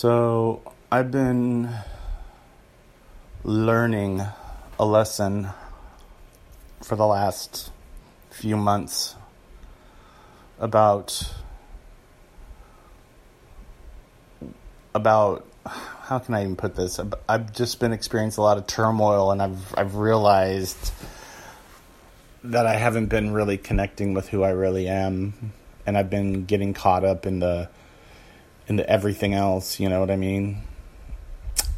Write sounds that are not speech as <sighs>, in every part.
So, I've been learning a lesson for the last few months about about how can I even put this? I've just been experiencing a lot of turmoil, and I've I've realized that I haven't been really connecting with who I really am, and I've been getting caught up in the in the everything else. You know what I mean?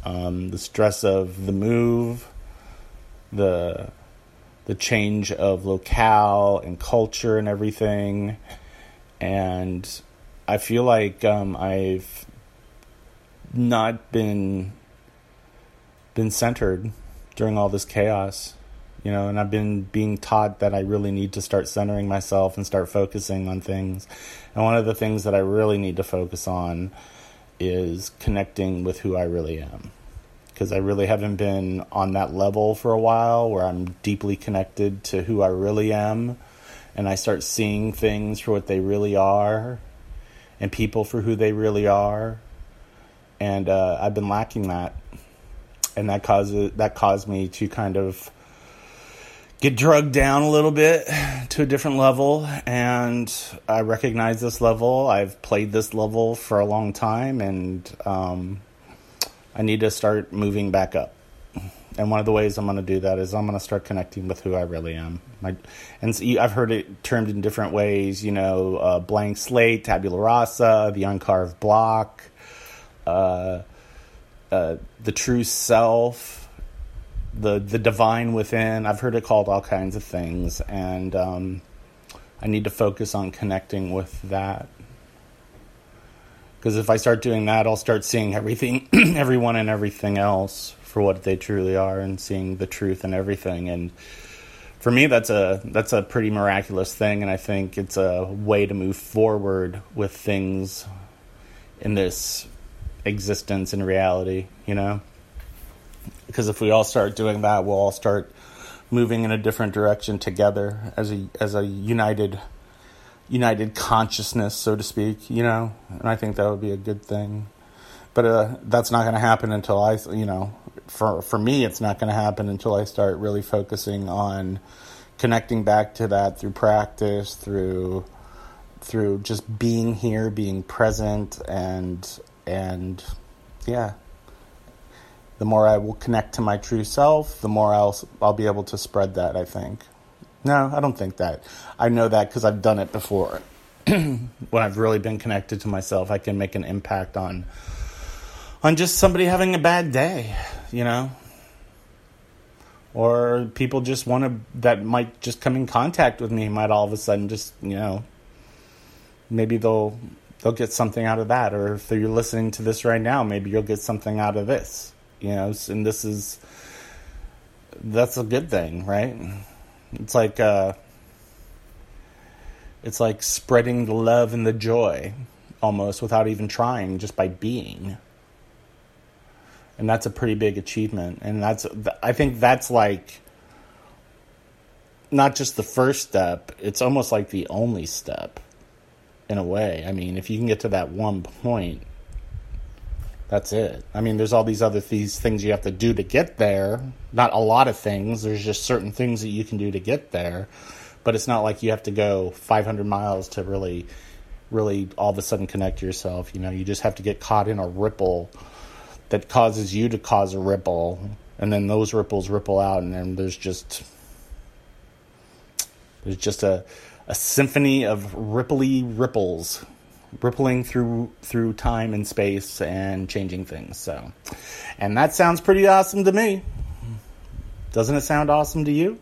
Um, the stress of the move, the the change of locale and culture and everything, and I feel like um, I've not been been centered during all this chaos you know and i've been being taught that i really need to start centering myself and start focusing on things. And one of the things that i really need to focus on is connecting with who i really am. Because i really haven't been on that level for a while where i'm deeply connected to who i really am. And i start seeing things for what they really are and people for who they really are. And uh, I've been lacking that, and that caused that caused me to kind of get drugged down a little bit to a different level, and I recognize this level. I've played this level for a long time, and um, I need to start moving back up. And one of the ways I'm going to do that is I'm going to start connecting with who I really am. My, and so I've heard it termed in different ways, you know, uh, blank slate, tabula rasa, the uncarved block, uh, uh, the true self, the the divine within. I've heard it called all kinds of things, and um, I need to focus on connecting with that. Because if I start doing that, I'll start seeing everything, <clears throat> everyone, and everything else for what they truly are, and seeing the truth in everything. And for me, that's a that's a pretty miraculous thing, and I think it's a way to move forward with things in this existence and reality, you know? Because if we all start doing that, we'll all start moving in a different direction together as a as a united united consciousness, so to speak, you know? And I think that would be a good thing. But uh, that's not going to happen until I, you know, for for me, it's not going to happen until I start really focusing on connecting back to that through practice, through through just being here, being present, and and yeah the more I will connect to my true self, the more I'll I'll be able to spread that. I think. No, I don't think that. I know that because I've done it before. <clears throat> when I've really been connected to myself, I can make an impact on on just somebody having a bad day, you know, or people just want to that might just come in contact with me might all of a sudden just you know maybe they'll they'll get something out of that. Or if you're listening to this right now, maybe you'll get something out of this. You know, and this is that's a good thing, right? It's like uh, it's like spreading the love and the joy almost without even trying, just by being. And that's a pretty big achievement. And that's I think that's like not just the first step, it's almost like the only step in a way. I mean, if you can get to that one point, that's it. I mean, there's all these other these things you have to do to get there. Not a lot of things. There's just certain things that you can do to get there, but it's not like you have to go 500 miles to really, really all of a sudden connect yourself. You know, you just have to get caught in a ripple that causes you to cause a ripple, and then those ripples ripple out, and then there's just there's just a a symphony of ripply ripples rippling through through time and space and changing things so. And that sounds pretty awesome to me. Doesn't it sound awesome to you?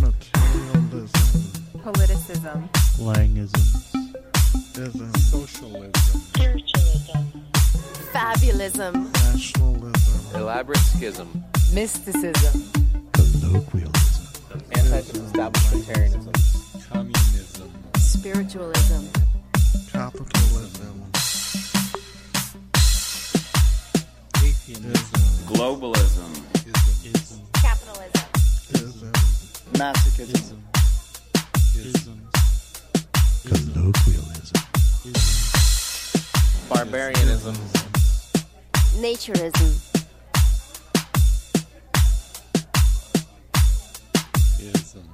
Materialism. politicism. Langism ism socialism. Spiritualism fabulism. Nationalism. Elaborate schism. Mysticism. Colloquialism. Anti-establishmentarianism, communism, spiritualism, capitalism, atheism, globalism, ism, capitalism. Ism, masochism, ism, colloquialism. Ism, Barbarianism. Naturism. Ism.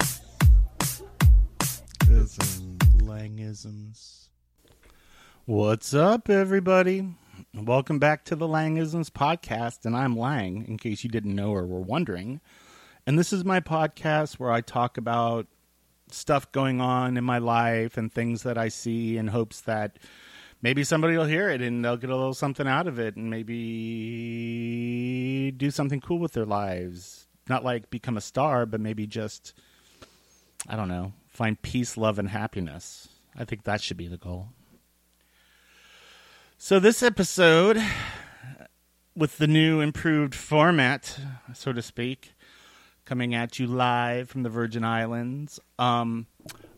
Ism. Langisms. What's up, everybody? Welcome back to the Langisms podcast, and I'm Lang, in case you didn't know or were wondering. And this is my podcast where I talk about stuff going on in my life and things that I see in hopes that maybe somebody will hear it and they'll get a little something out of it and maybe do something cool with their lives. Not like become a star, but maybe just, I don't know, find peace, love, and happiness. I think that should be the goal. So, this episode, with the new improved format, so to speak, coming at you live from the Virgin Islands, um,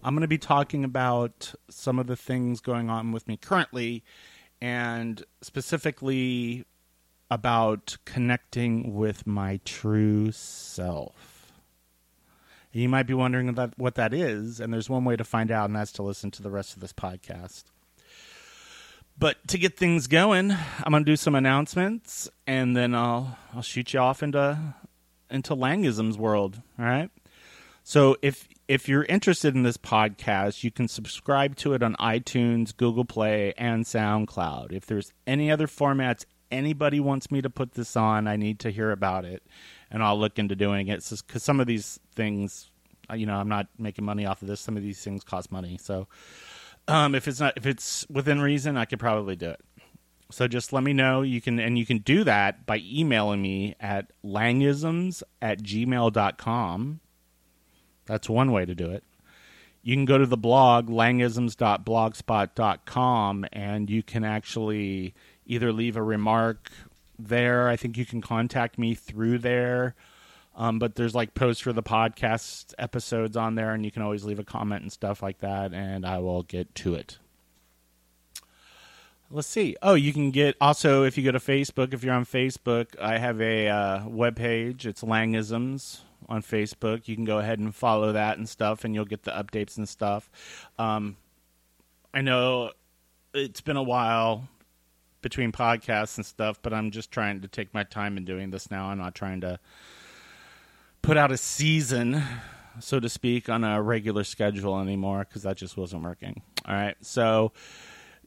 I'm going to be talking about some of the things going on with me currently, and specifically about connecting with my true self. You might be wondering that, what that is, and there's one way to find out, and that's to listen to the rest of this podcast. But to get things going, I'm gonna do some announcements, and then I'll I'll shoot you off into into Langism's world. All right. So if if you're interested in this podcast, you can subscribe to it on iTunes, Google Play, and SoundCloud. If there's any other formats anybody wants me to put this on, I need to hear about it, and I'll look into doing it. Because some of these things, uh, you know, I'm not making money off of this. Some of these things cost money, so um, if it's not if it's within reason, I could probably do it. So just let me know. You can and you can do that by emailing me at langisms at gmail.com. That's one way to do it. You can go to the blog langisms.blogspot.com and you can actually either leave a remark there. I think you can contact me through there. Um, but there's like posts for the podcast episodes on there, and you can always leave a comment and stuff like that, and I will get to it. Let's see. Oh, you can get also if you go to Facebook. If you're on Facebook, I have a uh, web page. It's Langisms on Facebook. You can go ahead and follow that and stuff, and you'll get the updates and stuff. Um, I know it's been a while between podcasts and stuff, but I'm just trying to take my time in doing this now. I'm not trying to put out a season, so to speak, on a regular schedule anymore because that just wasn't working. All right, so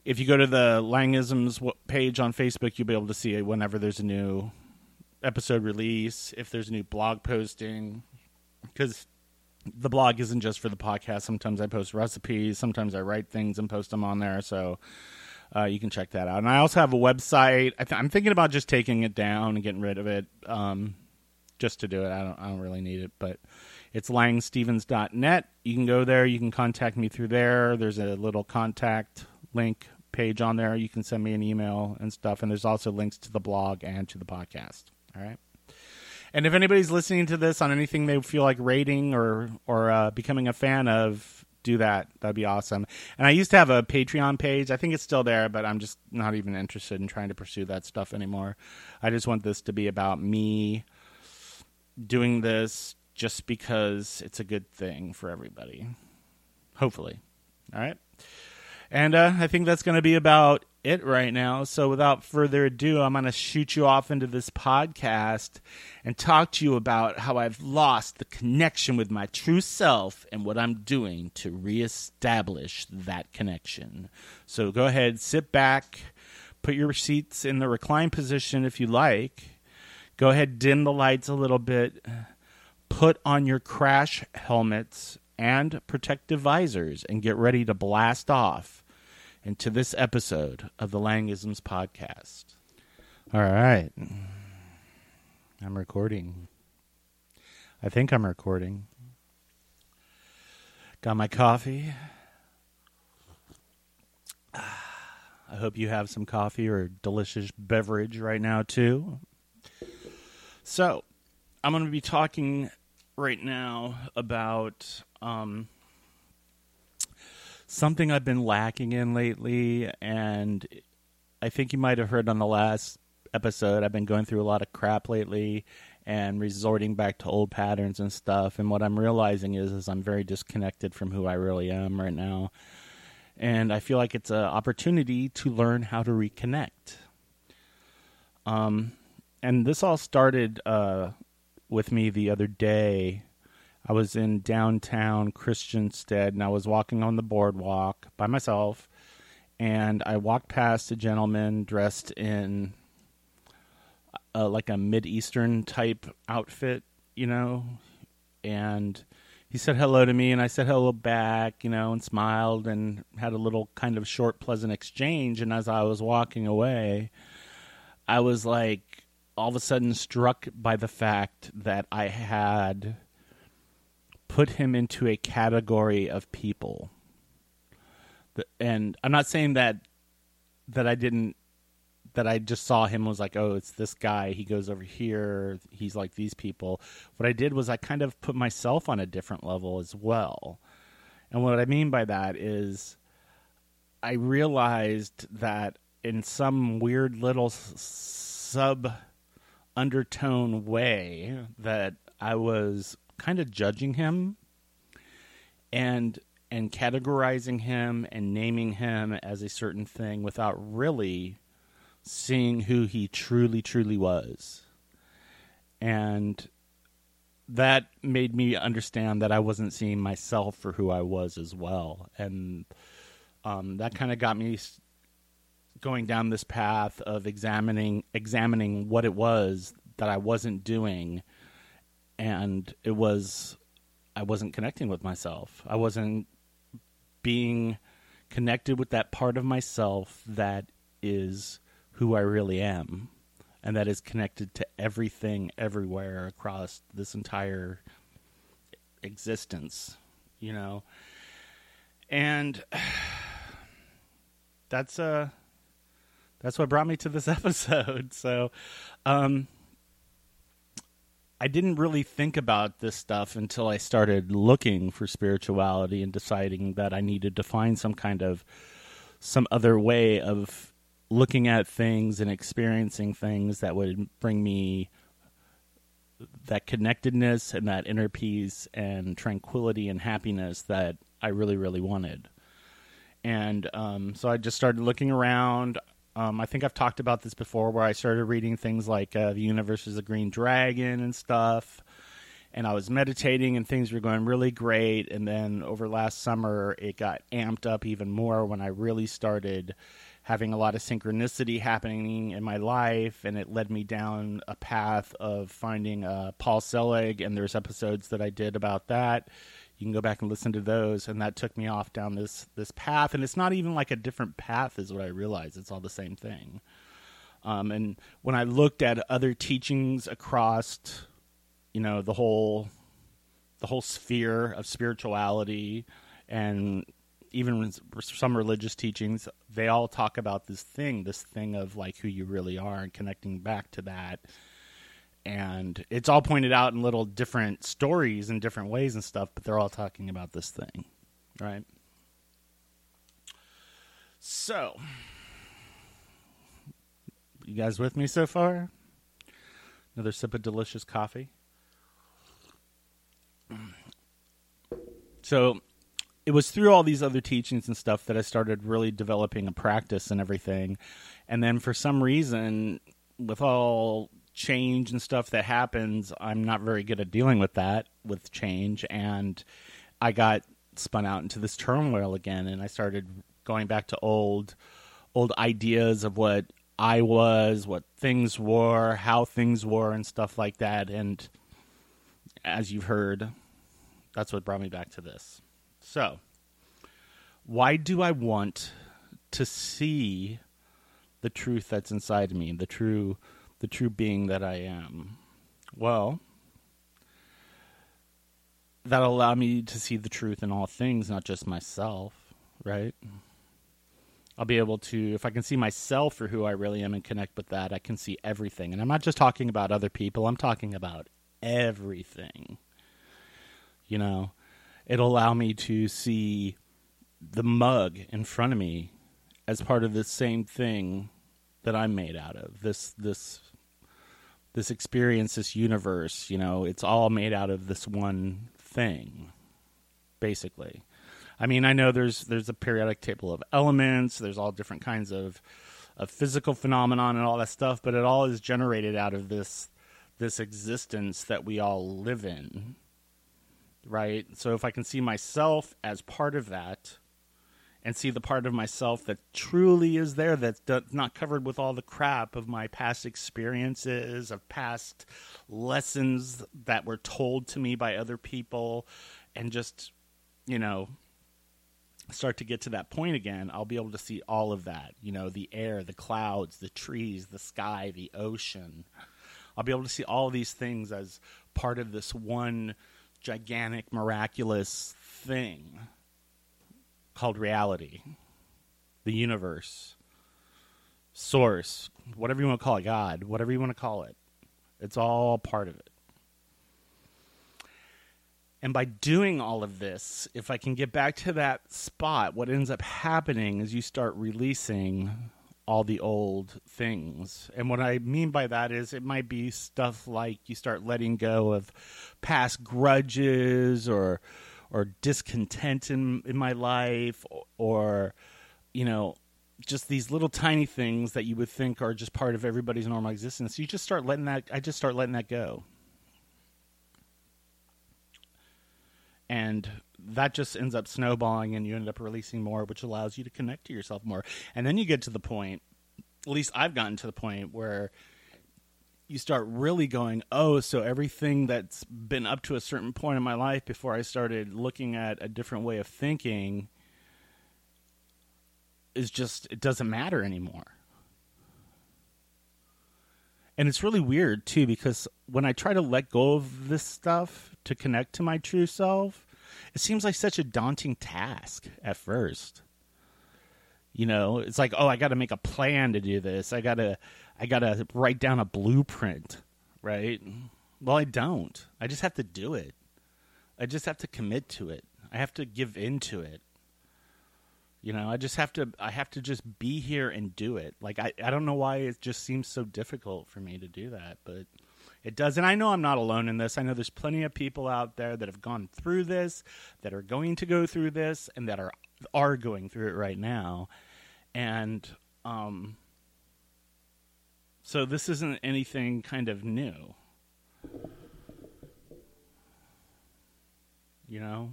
if you go to the Langisms page on Facebook, you'll be able to see whenever there's a new episode release, if there's a new blog posting, because the blog isn't just for the podcast. Sometimes I post recipes, sometimes I write things and post them on there. So uh, you can check that out. And I also have a website. I I'm thinking about just taking it down and getting rid of it. Um, just to do it. I don't I don't really need it, but it's langstevens.net. You can go there, you can contact me through there. There's a little contact link page on there. You can send me an email and stuff and there's also links to the blog and to the podcast. All right? And if anybody's listening to this on anything they feel like rating or or uh, becoming a fan of, do that. That'd be awesome. And I used to have a Patreon page. I think it's still there, but I'm just not even interested in trying to pursue that stuff anymore. I just want this to be about me doing this just because it's a good thing for everybody. Hopefully. All right. And uh, I think that's going to be about it right now. So without further ado, I'm going to shoot you off into this podcast and talk to you about how I've lost the connection with my true self and what I'm doing to reestablish that connection. So go ahead, sit back, put your seats in the recline position if you like. Go ahead, dim the lights a little bit. Put on your crash helmets and protective visors and get ready to blast off into this episode of the Langisms podcast. All right. I'm recording. I think I'm recording. Got my coffee. <sighs> I hope you have some coffee or delicious beverage right now, too. So, I'm going to be talking right now about um, something I've been lacking in lately, and I think you might have heard on the last episode. I've been going through a lot of crap lately and resorting back to old patterns and stuff. And what I'm realizing is, is I'm very disconnected from who I really am right now. and I feel like it's an opportunity to learn how to reconnect. Um, and this all started uh, with me the other day. I was in downtown Christiansted, and I was walking on the boardwalk by myself, and I walked past a gentleman dressed in uh, like a mid eastern type outfit, you know, and he said hello to me, and I said hello back, you know, and smiled and had a little kind of short, pleasant exchange. And as I was walking away, I was like all of a sudden struck by the fact that I had put him into a category of people. And I'm not saying that that I didn't that I just saw him was like, oh, it's this guy. He goes over here. He's like these people. What I did was I kind of put myself on a different level as well. And what I mean by that is I realized that in some weird little sub undertone way that I was kind of judging him and and categorizing him and naming him as a certain thing without really seeing who he truly truly was. And that made me understand that I wasn't seeing myself for who I was as well. And um, that kind of got me going down this path of examining examining what it was that I wasn't doing and it was I wasn't connecting with myself. I wasn't being connected with that part of myself that is who I really am and that is connected to everything everywhere across this entire existence, you know. And <sighs> that's uh that's what brought me to this <laughs> episode. So, um I didn't really think about this stuff until I started looking for spirituality and deciding that I needed to find some kind of some other way of looking at things and experiencing things that would bring me that connectedness and that inner peace and tranquility and happiness that I really, really wanted. And um, so I just started looking around. Um, I think I've talked about this before, where I started reading things like uh, "The Universe is a Green Dragon" and stuff. And I was meditating, and things were going really great. And then over last summer, it got amped up even more when I really started having a lot of synchronicity happening in my life, and it led me down a path of finding uh, Paul Selig. And there's episodes that I did about that. You can go back and listen to those, and that took me off down this this path. And it's not even like a different path, is what I realized. It's all the same thing. Um, and when I looked at other teachings across, you know, the whole the whole sphere of spirituality, and even some religious teachings, they all talk about this thing, this thing of like who you really are, and connecting back to that and it's all pointed out in little different stories and different ways and stuff, but they're all talking about this thing, right? So, you guys with me so far? Another sip of delicious coffee. So, it was through all these other teachings and stuff that I started really developing a practice and everything. And then for some reason, with all change and stuff that happens, I'm not very good at dealing with that with change. And I got spun out into this turmoil again, and I started going back to old, old ideas of what I was, what things were, how things were, and stuff like that. And as you've heard, that's what brought me back to this. So, why do I want to see the truth that's inside me, the true the true being that I am? Well, that'll allow me to see the truth in all things, not just myself, right? I'll be able to, if I can see myself for who I really am and connect with that, I can see everything. And I'm not just talking about other people, I'm talking about everything. You know, it'll allow me to see the mug in front of me as part of this same thing that I'm made out of. This this this experience, this universe, you know, it's all made out of this one thing, basically. I mean, I know there's there's a periodic table of elements. There's all different kinds of of physical phenomenon and all that stuff, but it all is generated out of this this existence that we all live in. Right? So if I can see myself as part of that and see the part of myself that truly is there that's not covered with all the crap of my past experiences, of past lessons that were told to me by other people and just, you know, start to get to that point again, I'll be able to see all of that. You know, the air, the clouds, the trees, the sky, the ocean. I'll be able to see all these things as part of this one gigantic, miraculous thing called reality, the universe, source, whatever you want to call it, God, whatever you want to call it. It's all part of it. And by doing all of this, if I can get back to that spot, what ends up happening is you start releasing all the old things. And what I mean by that is it might be stuff like you start letting go of past grudges or or discontent in in my life or, or you know just these little tiny things that you would think are just part of everybody's normal existence. You just start letting that I just start letting that go. and that just ends up snowballing and you end up releasing more which allows you to connect to yourself more and then you get to the point at least i've gotten to the point where you start really going oh so everything that's been up to a certain point in my life before i started looking at a different way of thinking is just it doesn't matter anymore and it's really weird too because when I try to let go of this stuff to connect to my true self, it seems like such a daunting task at first. You know, it's like, oh, I got to make a plan to do this. I got to I got to write down a blueprint, right? Well, I don't. I just have to do it. I just have to commit to it. I have to give into it. You know, I just have to I have to just be here and do it. Like I I don't know why it just seems so difficult for me to do that, but it does. And I know I'm not alone in this. I know there's plenty of people out there that have gone through this, that are going to go through this and that are are going through it right now. And um so this isn't anything kind of new. You know?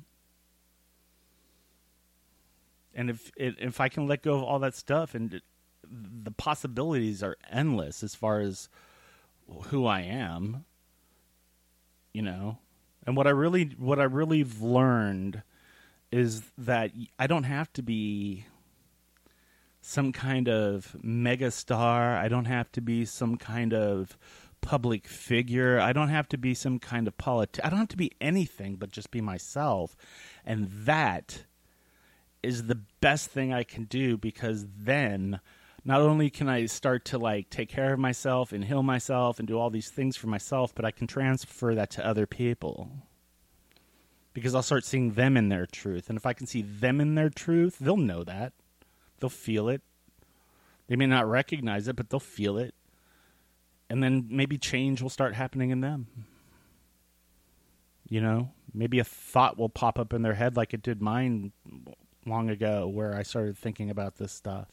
and if if I can let go of all that stuff, and the possibilities are endless as far as who I am, you know, and what I really what I really've learned is that I don't have to be some kind of mega star. I don't have to be some kind of public figure. I don't have to be some kind of politi- I don't have to be anything but just be myself. And that is the best thing I can do because then not only can I start to like take care of myself and heal myself and do all these things for myself, but I can transfer that to other people. Because I'll start seeing them in their truth. And if I can see them in their truth, they'll know that. They'll feel it. They may not recognize it, but they'll feel it. And then maybe change will start happening in them. You know, maybe a thought will pop up in their head like it did mine long ago where I started thinking about this stuff,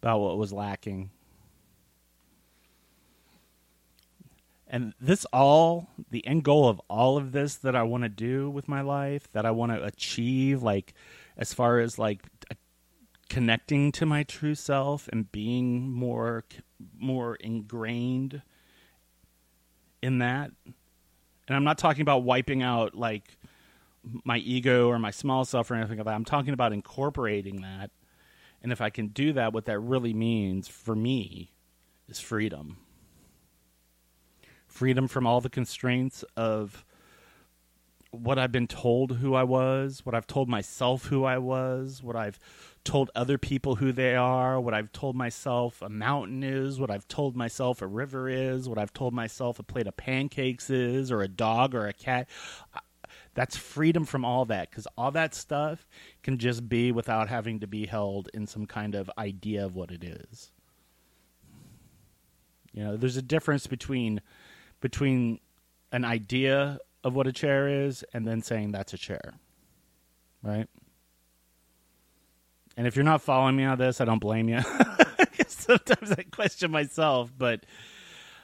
about what was lacking. And this all, the end goal of all of this that I want to do with my life, that I want to achieve, like as far as like connecting to my true self and being more more ingrained in that. And I'm not talking about wiping out like my ego or my small self or anything like that. I'm talking about incorporating that. And if I can do that, what that really means for me is freedom. Freedom from all the constraints of what I've been told who I was, what I've told myself who I was, what I've told other people who they are, what I've told myself a mountain is, what I've told myself a river is, what I've told myself a plate of pancakes is, or a dog or a cat. That's freedom from all that because all that stuff can just be without having to be held in some kind of idea of what it is. You know, there's a difference between between an idea of what a chair is and then saying that's a chair. Right? And if you're not following me on this, I don't blame you. <laughs> Sometimes I question myself, but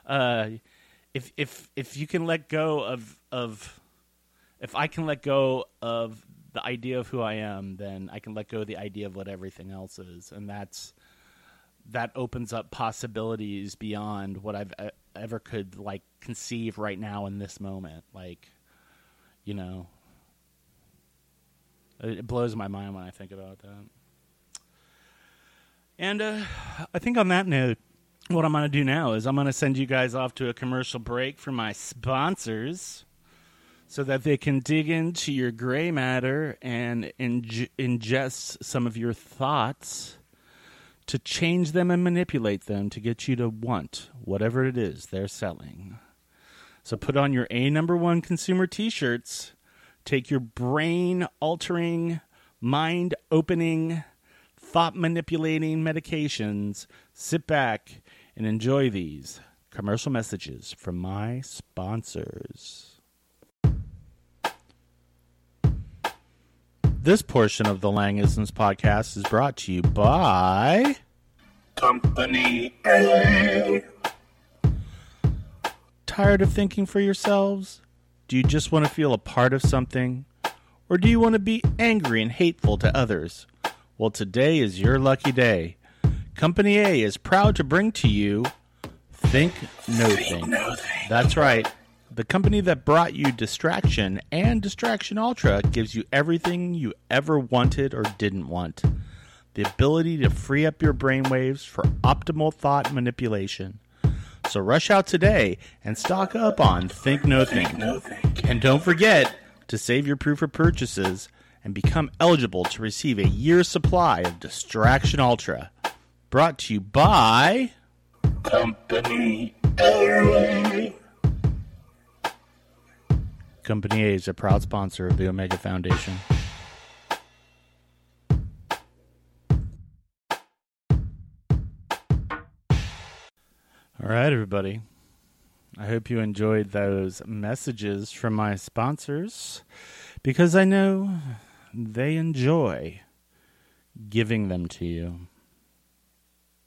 uh, if if if you can let go of of if I can let go of the idea of who I am, then I can let go of the idea of what everything else is, and that's that opens up possibilities beyond what I've uh, ever could like conceive right now in this moment. Like, you know, it it blows my mind when I think about that. And uh, I think on that note, what I'm going to do now is I'm going to send you guys off to a commercial break for my sponsors so that they can dig into your gray matter and ing- ingest some of your thoughts to change them and manipulate them to get you to want whatever it is they're selling. So put on your A number one consumer t shirts, take your brain altering, mind opening, thought manipulating medications, sit back and enjoy these commercial messages from my sponsors. This portion of the Langisms podcast is brought to you by Company A. Tired of thinking for yourselves? Do you just want to feel a part of something? Or do you want to be angry and hateful to others? Well, today is your lucky day. Company A is proud to bring to you Think No Thing. That's right. The company that brought you Distraction and Distraction Ultra gives you everything you ever wanted or didn't want. The ability to free up your brainwaves for optimal thought manipulation. So rush out today and stock up on Think No think Thing. And don't forget to save your proof of purchases and become eligible to receive a year's supply of Distraction Ultra. Brought to you by Company A. Company A is a proud sponsor of the Omega Foundation. All right, everybody. I hope you enjoyed those messages from my sponsors because I know they enjoy giving them to you.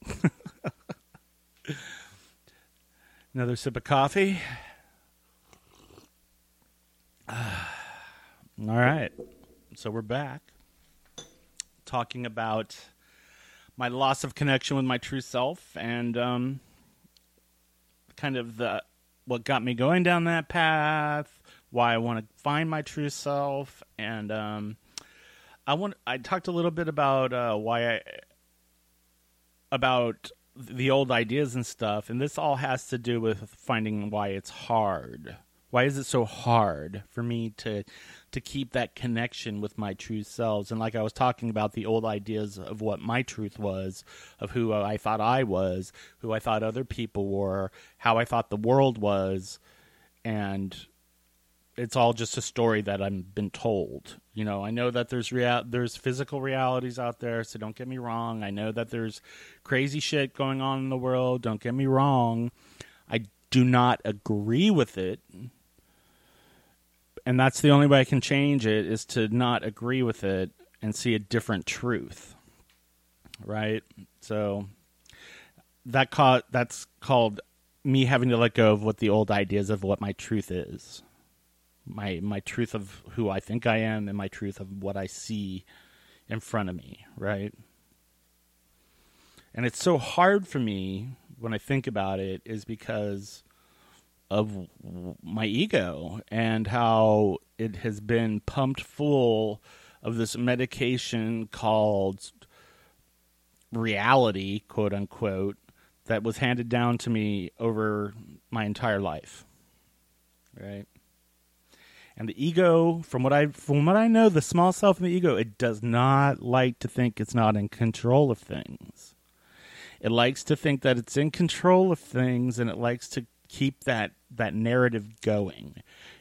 <laughs> Another sip of coffee. <sighs> All right. So we're back talking about my loss of connection with my true self and um, kind of the what got me going down that path, why I want to find my true self, and um, I want. I talked a little bit about uh, why I about the old ideas and stuff, and this all has to do with finding why it's hard. Why is it so hard for me to to keep that connection with my true selves? And like I was talking about the old ideas of what my truth was, of who I thought I was, who I thought other people were, how I thought the world was, and it's all just a story that I've been told. You know, I know that there's rea- there's physical realities out there, so don't get me wrong. I know that there's crazy shit going on in the world. Don't get me wrong. I do not agree with it. And that's the only way I can change it is to not agree with it and see a different truth. Right? So that ca- that's called me having to let go of what the old ideas of what my truth is my my truth of who I think I am and my truth of what I see in front of me, right? And it's so hard for me when I think about it is because of my ego and how it has been pumped full of this medication called reality, quote unquote, that was handed down to me over my entire life. Right? And the ego, from what I from what I know, the small self and the ego, it does not like to think it's not in control of things. It likes to think that it's in control of things and it likes to keep that that narrative going.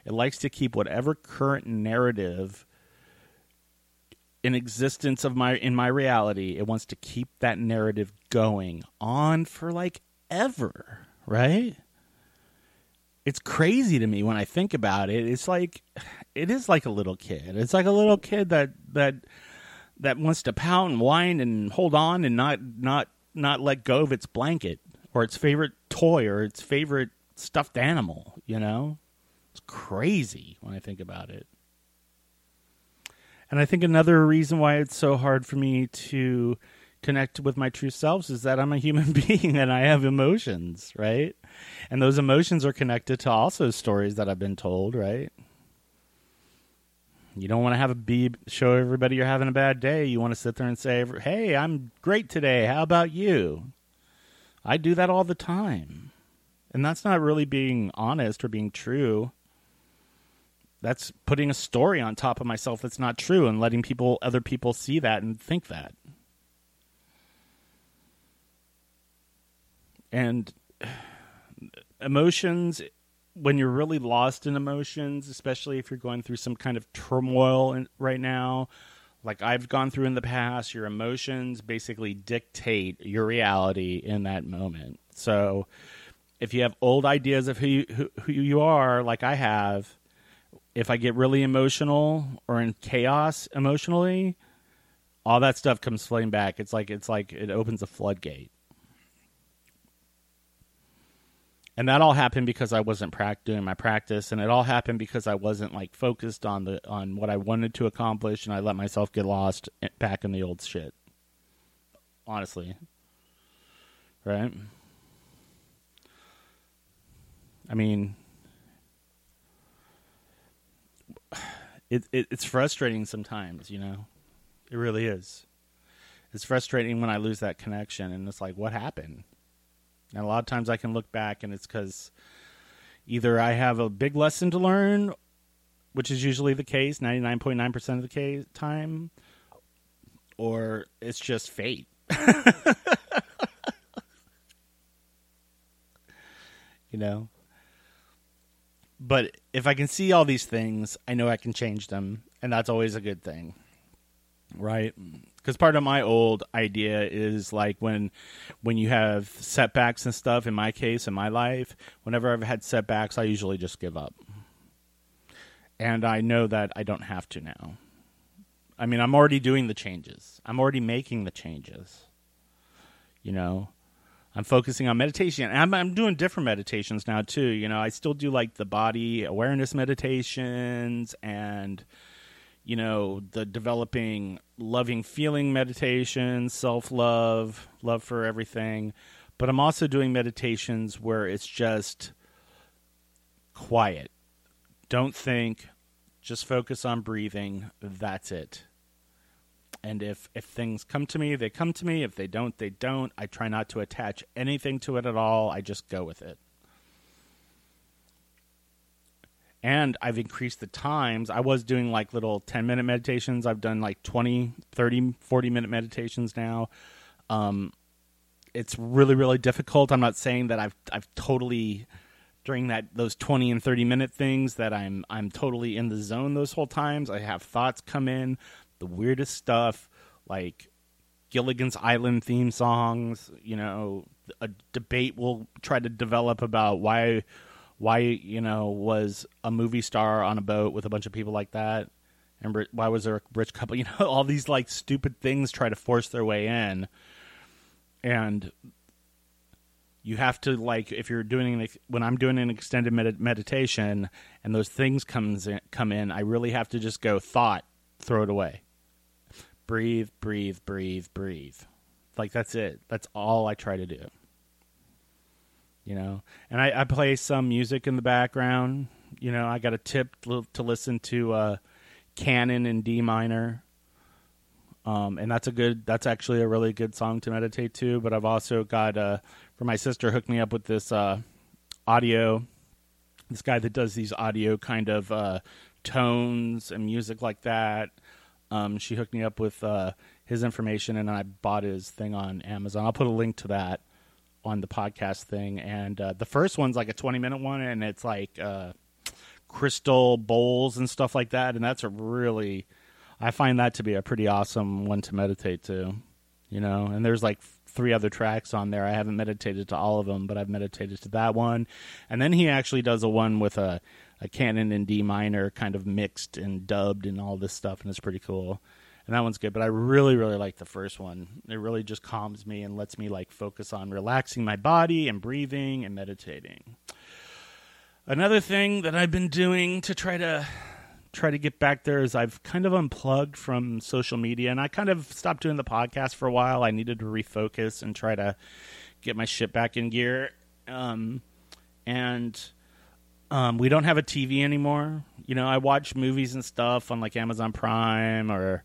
It likes to keep whatever current narrative in existence of my in my reality, it wants to keep that narrative going on for like ever, right? It's crazy to me when I think about it. It's like it is like a little kid. It's like a little kid that that that wants to pout and whine and hold on and not not not let go of its blanket or its favorite toy or its favorite stuffed animal, you know? It's crazy when I think about it. And I think another reason why it's so hard for me to connect with my true selves is that I'm a human <laughs> being and I have emotions, right? And those emotions are connected to also stories that I've been told, right? You don't want to have a be show everybody you're having a bad day. You want to sit there and say, "Hey, I'm great today. How about you?" I do that all the time. And that's not really being honest or being true. That's putting a story on top of myself that's not true and letting people other people see that and think that. And emotions when you're really lost in emotions, especially if you're going through some kind of turmoil in, right now, like I've gone through in the past, your emotions basically dictate your reality in that moment. So if you have old ideas of who you, who, who you are, like I have, if I get really emotional or in chaos emotionally, all that stuff comes flooding back. It's like it's like it opens a floodgate. And that all happened because I wasn't prac- doing my practice, and it all happened because I wasn't like focused on the on what I wanted to accomplish, and I let myself get lost back in the old shit. Honestly, right? I mean, it, it it's frustrating sometimes, you know. It really is. It's frustrating when I lose that connection, and it's like, what happened? And a lot of times I can look back and it's because either I have a big lesson to learn, which is usually the case, 99.9% of the case, time, or it's just fate. <laughs> you know? But if I can see all these things, I know I can change them, and that's always a good thing. Right? Because part of my old idea is like when when you have setbacks and stuff in my case in my life whenever i've had setbacks i usually just give up. And i know that i don't have to now. I mean i'm already doing the changes. I'm already making the changes. You know? I'm focusing on meditation. And I'm, I'm doing different meditations now too. You know i still do like the body awareness meditations and you know, the developing loving feeling meditation, self love, love for everything. But I'm also doing meditations where it's just quiet. Don't think, just focus on breathing. That's it. And if, if things come to me, they come to me. If they don't, they don't. I try not to attach anything to it at all. I just go with it. And I've increased the times. I was doing like little 10 minute meditations. I've done like 20, 30, 40 minute meditations now. Um, it's really, really difficult. I'm not saying that I've, I've totally during that, those 20 and 30 minute things that I'm, I'm totally in the zone those whole times. I have thoughts come in, the weirdest stuff, like Gilligan's Island theme songs, you know, a debate will try to develop about why, why you know was a movie star on a boat with a bunch of people like that? And why was there a rich couple <laughs> you know all these like stupid things try to force their way in? And you have to like if you're doing when i'm doing an extended med- meditation and those things comes in, come in i really have to just go thought throw it away. Breathe breathe breathe breathe. Like that's it. That's all i try to do you know. And I, I play some music in the background. You know, I got a tip to listen to uh, Canon in D minor, um, and that's a good. That's actually a really good song to meditate to. But I've also got uh, for my sister hooked me up with this uh, audio. This guy that does these audio kind of uh, tones and music like that. Um, she hooked me up with uh, his information, and I bought his thing on Amazon. I'll put a link to that on the podcast thing, and uh, the first one's like a twenty minute one, and it's like uh, crystal bowls and stuff like that, and that's a really, I find that to be a pretty awesome one to meditate to, you know. And there's like three other tracks on there. I haven't meditated to all of them, but I've meditated to that one, and then he actually does a one with a a canon in D minor, kind of mixed and dubbed and all this stuff, and it's pretty cool. And that one's good. But I really, really like the first one. It really just calms me and lets me like focus on relaxing my body and breathing and meditating. Another thing that I've been doing to try to try to get back there is I've kind of unplugged from social media and I kind of stopped doing the podcast for a while. I needed to refocus and try to get my shit back in gear. Um, and um, we don't have a TV anymore. You know, I watch movies and stuff on like Amazon Prime or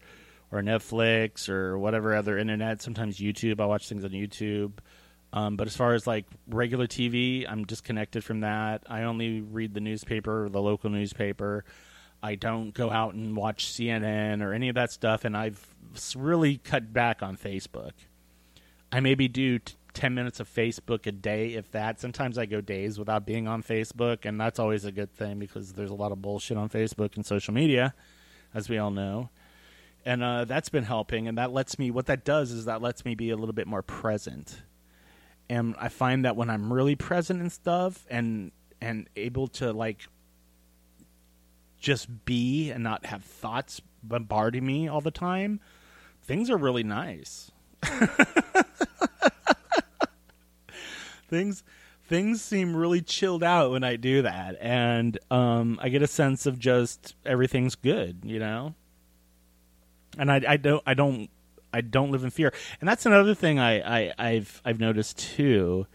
or Netflix or whatever other internet. Sometimes YouTube. I watch things on YouTube. Um, but as far as like regular TV, I'm disconnected from that. I only read the newspaper, the local newspaper. I don't go out and watch CNN or any of that stuff, and I've really cut back on Facebook. I maybe do t- 10 minutes of Facebook a day, if that. Sometimes I go days without being on Facebook, and that's always a good thing because there's a lot of bullshit on Facebook and social media, as we all know. And uh, that's been helping, and that lets me, what that does is that lets me be a little bit more present. And I find that when I'm really present and stuff and and able to like just be and not have thoughts bombarding me all the time, things are really nice. <laughs> things things seem really chilled out when I do that, and um, I get a sense of just everything's good, you know. And I, I don't I don't I don't live in fear, and that's another thing I, I I've I've noticed too,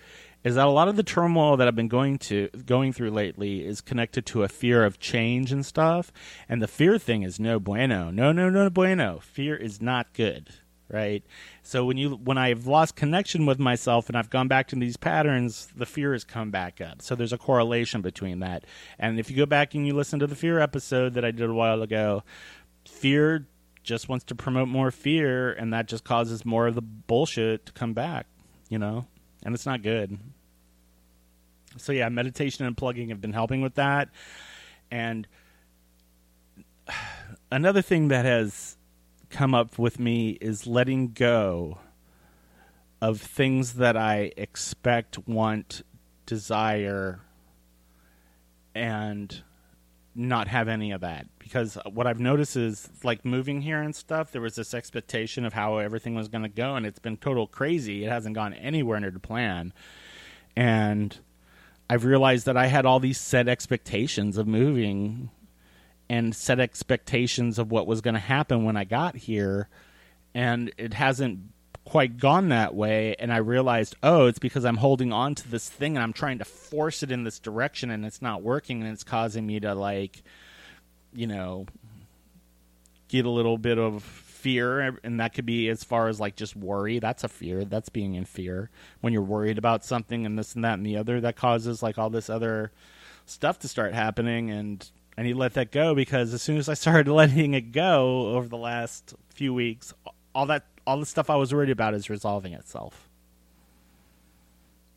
is that a lot of the turmoil that I've been going to going through lately is connected to a fear of change and stuff, and the fear thing is no bueno, no no no bueno. Fear is not good right? So when you when I've lost connection with myself and I've gone back to these patterns, the fear has come back up. So there's a correlation between that. And if you go back and you listen to the fear episode that I did a while ago, fear just wants to promote more fear and that just causes more of the bullshit to come back, you know? And it's not good. So yeah, meditation and plugging have been helping with that. And <sighs> another thing that has come up with me is letting go of things that I expect, want, desire, and not have any of that. Because what I've noticed is, like moving here and stuff, there was this expectation of how everything was going to go, and it's been total crazy. It hasn't gone anywhere near the plan. And I've realized that I had all these set expectations of moving and set expectations of what was going to happen when I got here, and it hasn't quite gone that way. And I realized, oh, it's because I'm holding on to this thing and I'm trying to force it in this direction, and it's not working, and it's causing me to like, you know, get a little bit of fear and that could be as far as like just worry that's a fear that's being in fear when you're worried about something and this and that and the other that causes like all this other stuff to start happening and I need to let that go because as soon as I started <laughs> letting it go over the last few weeks, all that all the stuff I was worried about is resolving itself.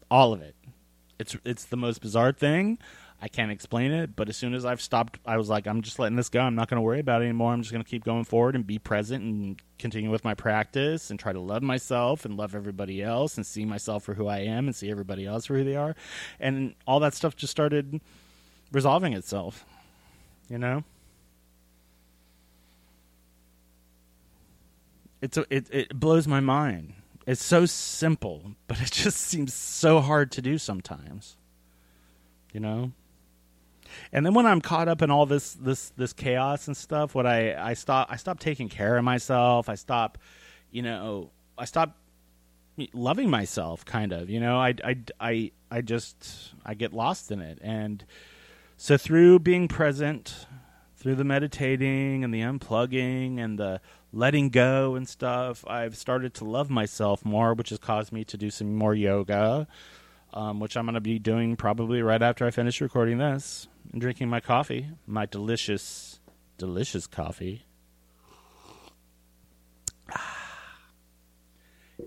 All of it. It's it's the most bizarre thing. I can't explain it, but as soon as I've stopped, I was like, I'm just letting this go. I'm not going to worry about it anymore. I'm just going to keep going forward and be present and continue with my practice and try to love myself and love everybody else and see myself for who I am and see everybody else for who they are. And all that stuff just started resolving itself you know it's a, it it blows my mind. It's so simple but it just <laughs> seems so hard to do sometimes you know? And then when i'm caught up in all this this this chaos and stuff what i i stop i stop taking care of myself. I stop you know i stop loving myself kind of you know? I i i, I just i get lost in it. And so through being present, through the meditating and the unplugging and the letting go and stuff, I've started to love myself more, which has caused me to do some more yoga, um, which I'm going to be doing probably right after I finish recording this and drinking my coffee, my delicious, delicious coffee. <sighs>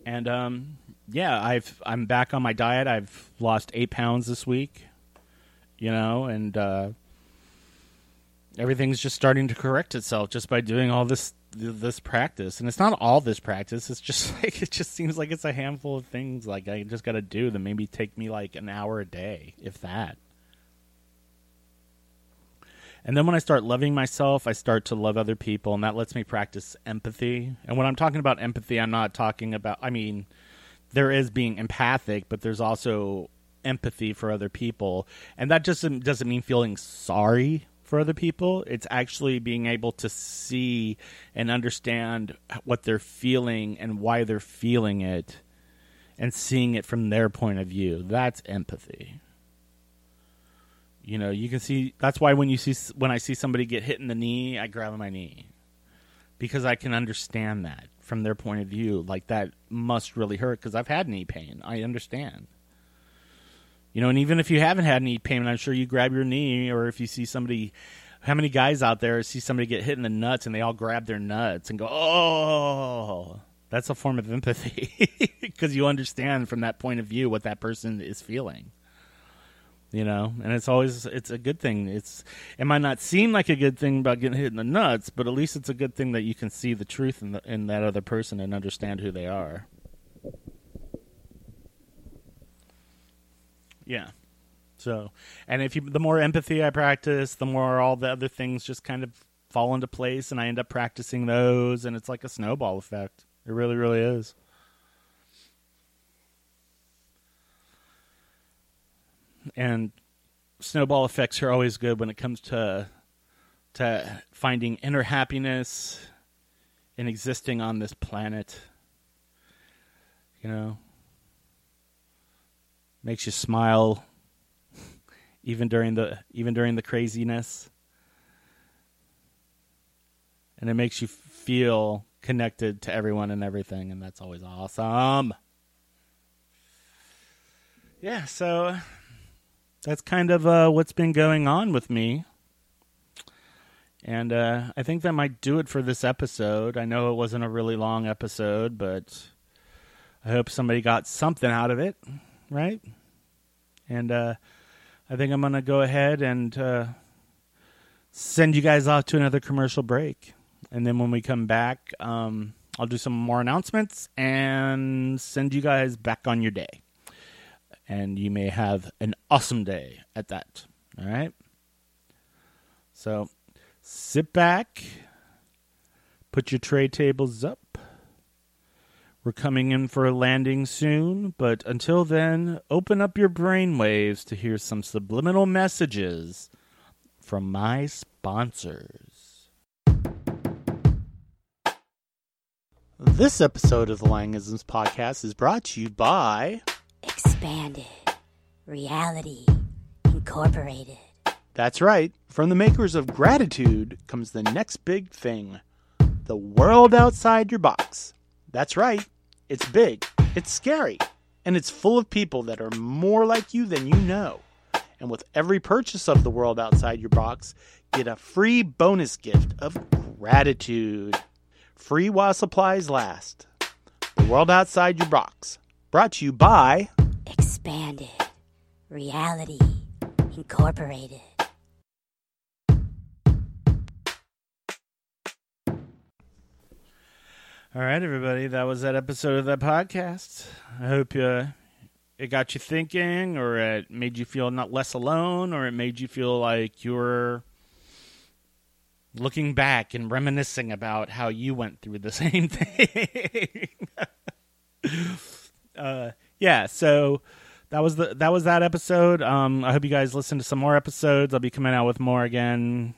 And um, yeah, I've I'm back on my diet. I've lost eight pounds this week you know, and uh, everything's just starting to correct itself just by doing all this this practice. And it's not all this practice; it's just <laughs> like it just seems like it's a handful of things like I just got to do that maybe take me like an hour a day, if that. And then when I start loving myself, I start to love other people, and that lets me practice empathy. And when I'm talking about empathy, I'm not talking about, I mean, there is being empathic, but there's also empathy for other people. And that just doesn't- doesn't mean feeling sorry for other people. It's actually being able to see and understand what they're feeling and why they're feeling it and seeing it from their point of view. That's empathy. You know, you can see that's why when you see when I see somebody get hit in the knee, I grab my knee. Because I can understand that from their point of view. Like that must really hurt because I've had knee pain. I understand. You know, and even if you haven't had any pain, I'm sure you grab your knee, or if you see somebody, how many guys out there see somebody get hit in the nuts and they all grab their nuts and go, oh, that's a form of empathy <laughs> because you understand from that point of view what that person is feeling. You know, and it's always it's a good thing. It's it might not seem like a good thing about getting hit in the nuts, but at least it's a good thing that you can see the truth in the, in that other person and understand who they are. Yeah. So, and if you, the more empathy I practice, the more all the other things just kind of fall into place, and I end up practicing those, and it's like a snowball effect. It really, really is. And snowball effects are always good when it comes to to finding inner happiness in existing on this planet. You know, makes you smile <laughs> even during the even during the craziness. And it makes you feel connected to everyone and everything and that's always awesome. Yeah so that's kind of uh, what's been going on with me. And uh, i think that might do it for this episode. I know it wasn't a really long episode but i hope somebody got something out of it right? And uh, I think I'm going to go ahead and uh, send you guys off to another commercial break. And then when we come back, um, I'll do some more announcements and send you guys back on your day. And you may have an awesome day at that. All right? So sit back, put your tray tables up. We're coming in for a landing soon, but until then, open up your brainwaves to hear some subliminal messages from my sponsors. This episode of the Langisms podcast is brought to you by Expanded. Reality. Incorporated. That's right. From the makers of Gratitude comes the next big thing the world outside your box. That's right. It's big, it's scary, and it's full of people that are more like you than you know. And with every purchase of the world outside your box, get a free bonus gift of gratitude. Free while supplies last. The world outside your box. Brought to you by Expanded. Reality. Incorporated. All right, everybody. That was that episode of that podcast. I hope uh, it got you thinking, or it made you feel not less alone, or it made you feel like you were looking back and reminiscing about how you went through the <laughs> same thing. uh, yeah. So that was the that was that episode. Um, I hope you guys listen to some more episodes. I'll be coming out with more again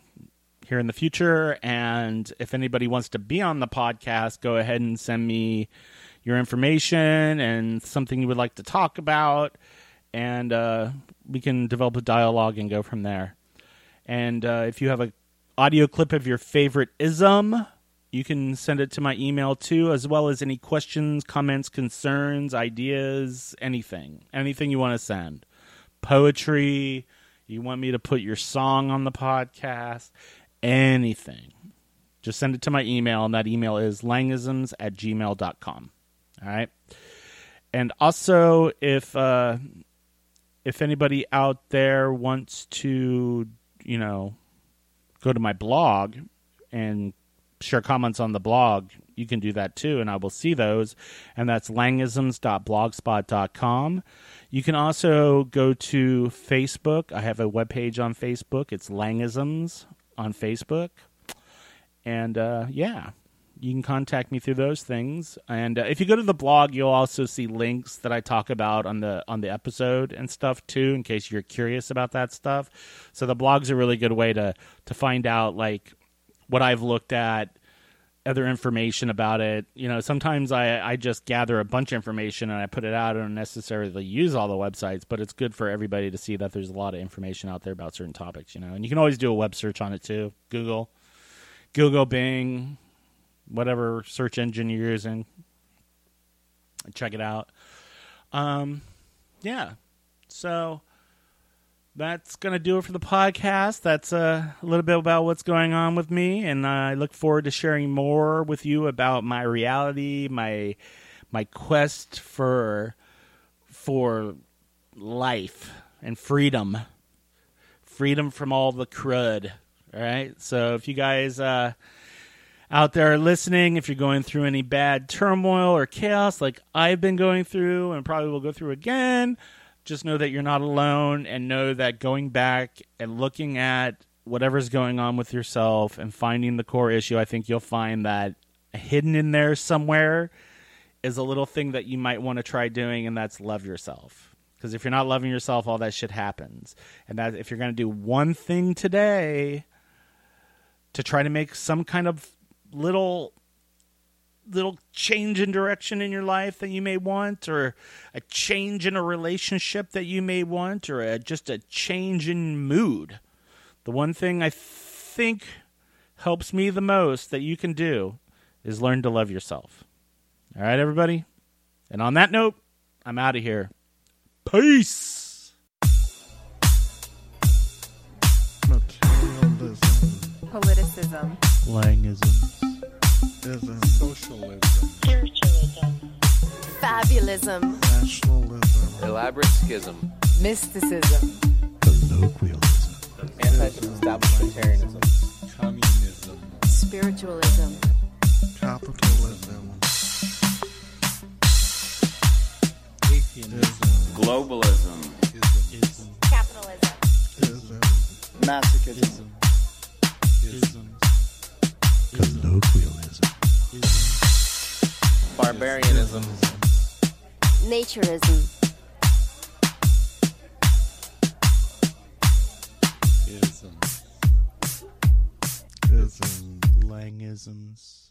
here in the future. And if anybody wants to be on the podcast, go ahead and send me your information and something you would like to talk about, and uh, we can develop a dialogue and go from there. And uh, if you have a audio clip of your favorite ism, you can send it to my email too, as well as any questions, comments, concerns, ideas, anything, anything you want to send. Poetry, you want me to put your song on the podcast, anything. Just send it to my email, and that email is langisms at gmail.com. All right. And also, if uh, if anybody out there wants to, you know, go to my blog and share comments on the blog, you can do that too, and I will see those. And that's langisms.blogspot.com. You can also go to Facebook. I have a webpage on Facebook. It's Langisms on Facebook. And uh, yeah, you can contact me through those things. And uh, if you go to the blog, you'll also see links that I talk about on the on the episode and stuff too, in case you're curious about that stuff. So the blog's a really good way to to find out like what I've looked at, other information about it. You know, sometimes I I just gather a bunch of information and I put it out. I don't necessarily use all the websites, but it's good for everybody to see that there's a lot of information out there about certain topics. You know, and you can always do a web search on it too. Google, Google, Bing, whatever search engine you're using. Check it out. Um, yeah. So that's going to do it for the podcast. That's uh, a little bit about what's going on with me, and I look forward to sharing more with you about my reality, my my quest for for life and freedom, freedom from all the crud. All right. So if you guys uh, out there are listening, if you're going through any bad turmoil or chaos like I've been going through and probably will go through again, just know that you're not alone and know that going back and looking at whatever's going on with yourself and finding the core issue, I think you'll find that hidden in there somewhere is a little thing that you might want to try doing, and that's love yourself. Because if you're not loving yourself, all that shit happens. And that if you're going to do one thing today to try to make some kind of little little change in direction in your life that you may want or a change in a relationship that you may want or a, just a change in mood? The one thing i think helps me the most that you can do is learn to love yourself. All right everybody? And on that note i'm out of here. Peace! Materialism. Politicism. langism Ism. Socialism. Fabulism. Nationalism. Elaborate schism. Mysticism. Colloquialism. Anti-establishmentarianism. Communism. Spiritualism. Capitalism. Atheism. Globalism. Ism. Capitalism. Ism. Masochism. Ism. Colloquialism. Barbarianism. Naturism. Ism. Ism. langisms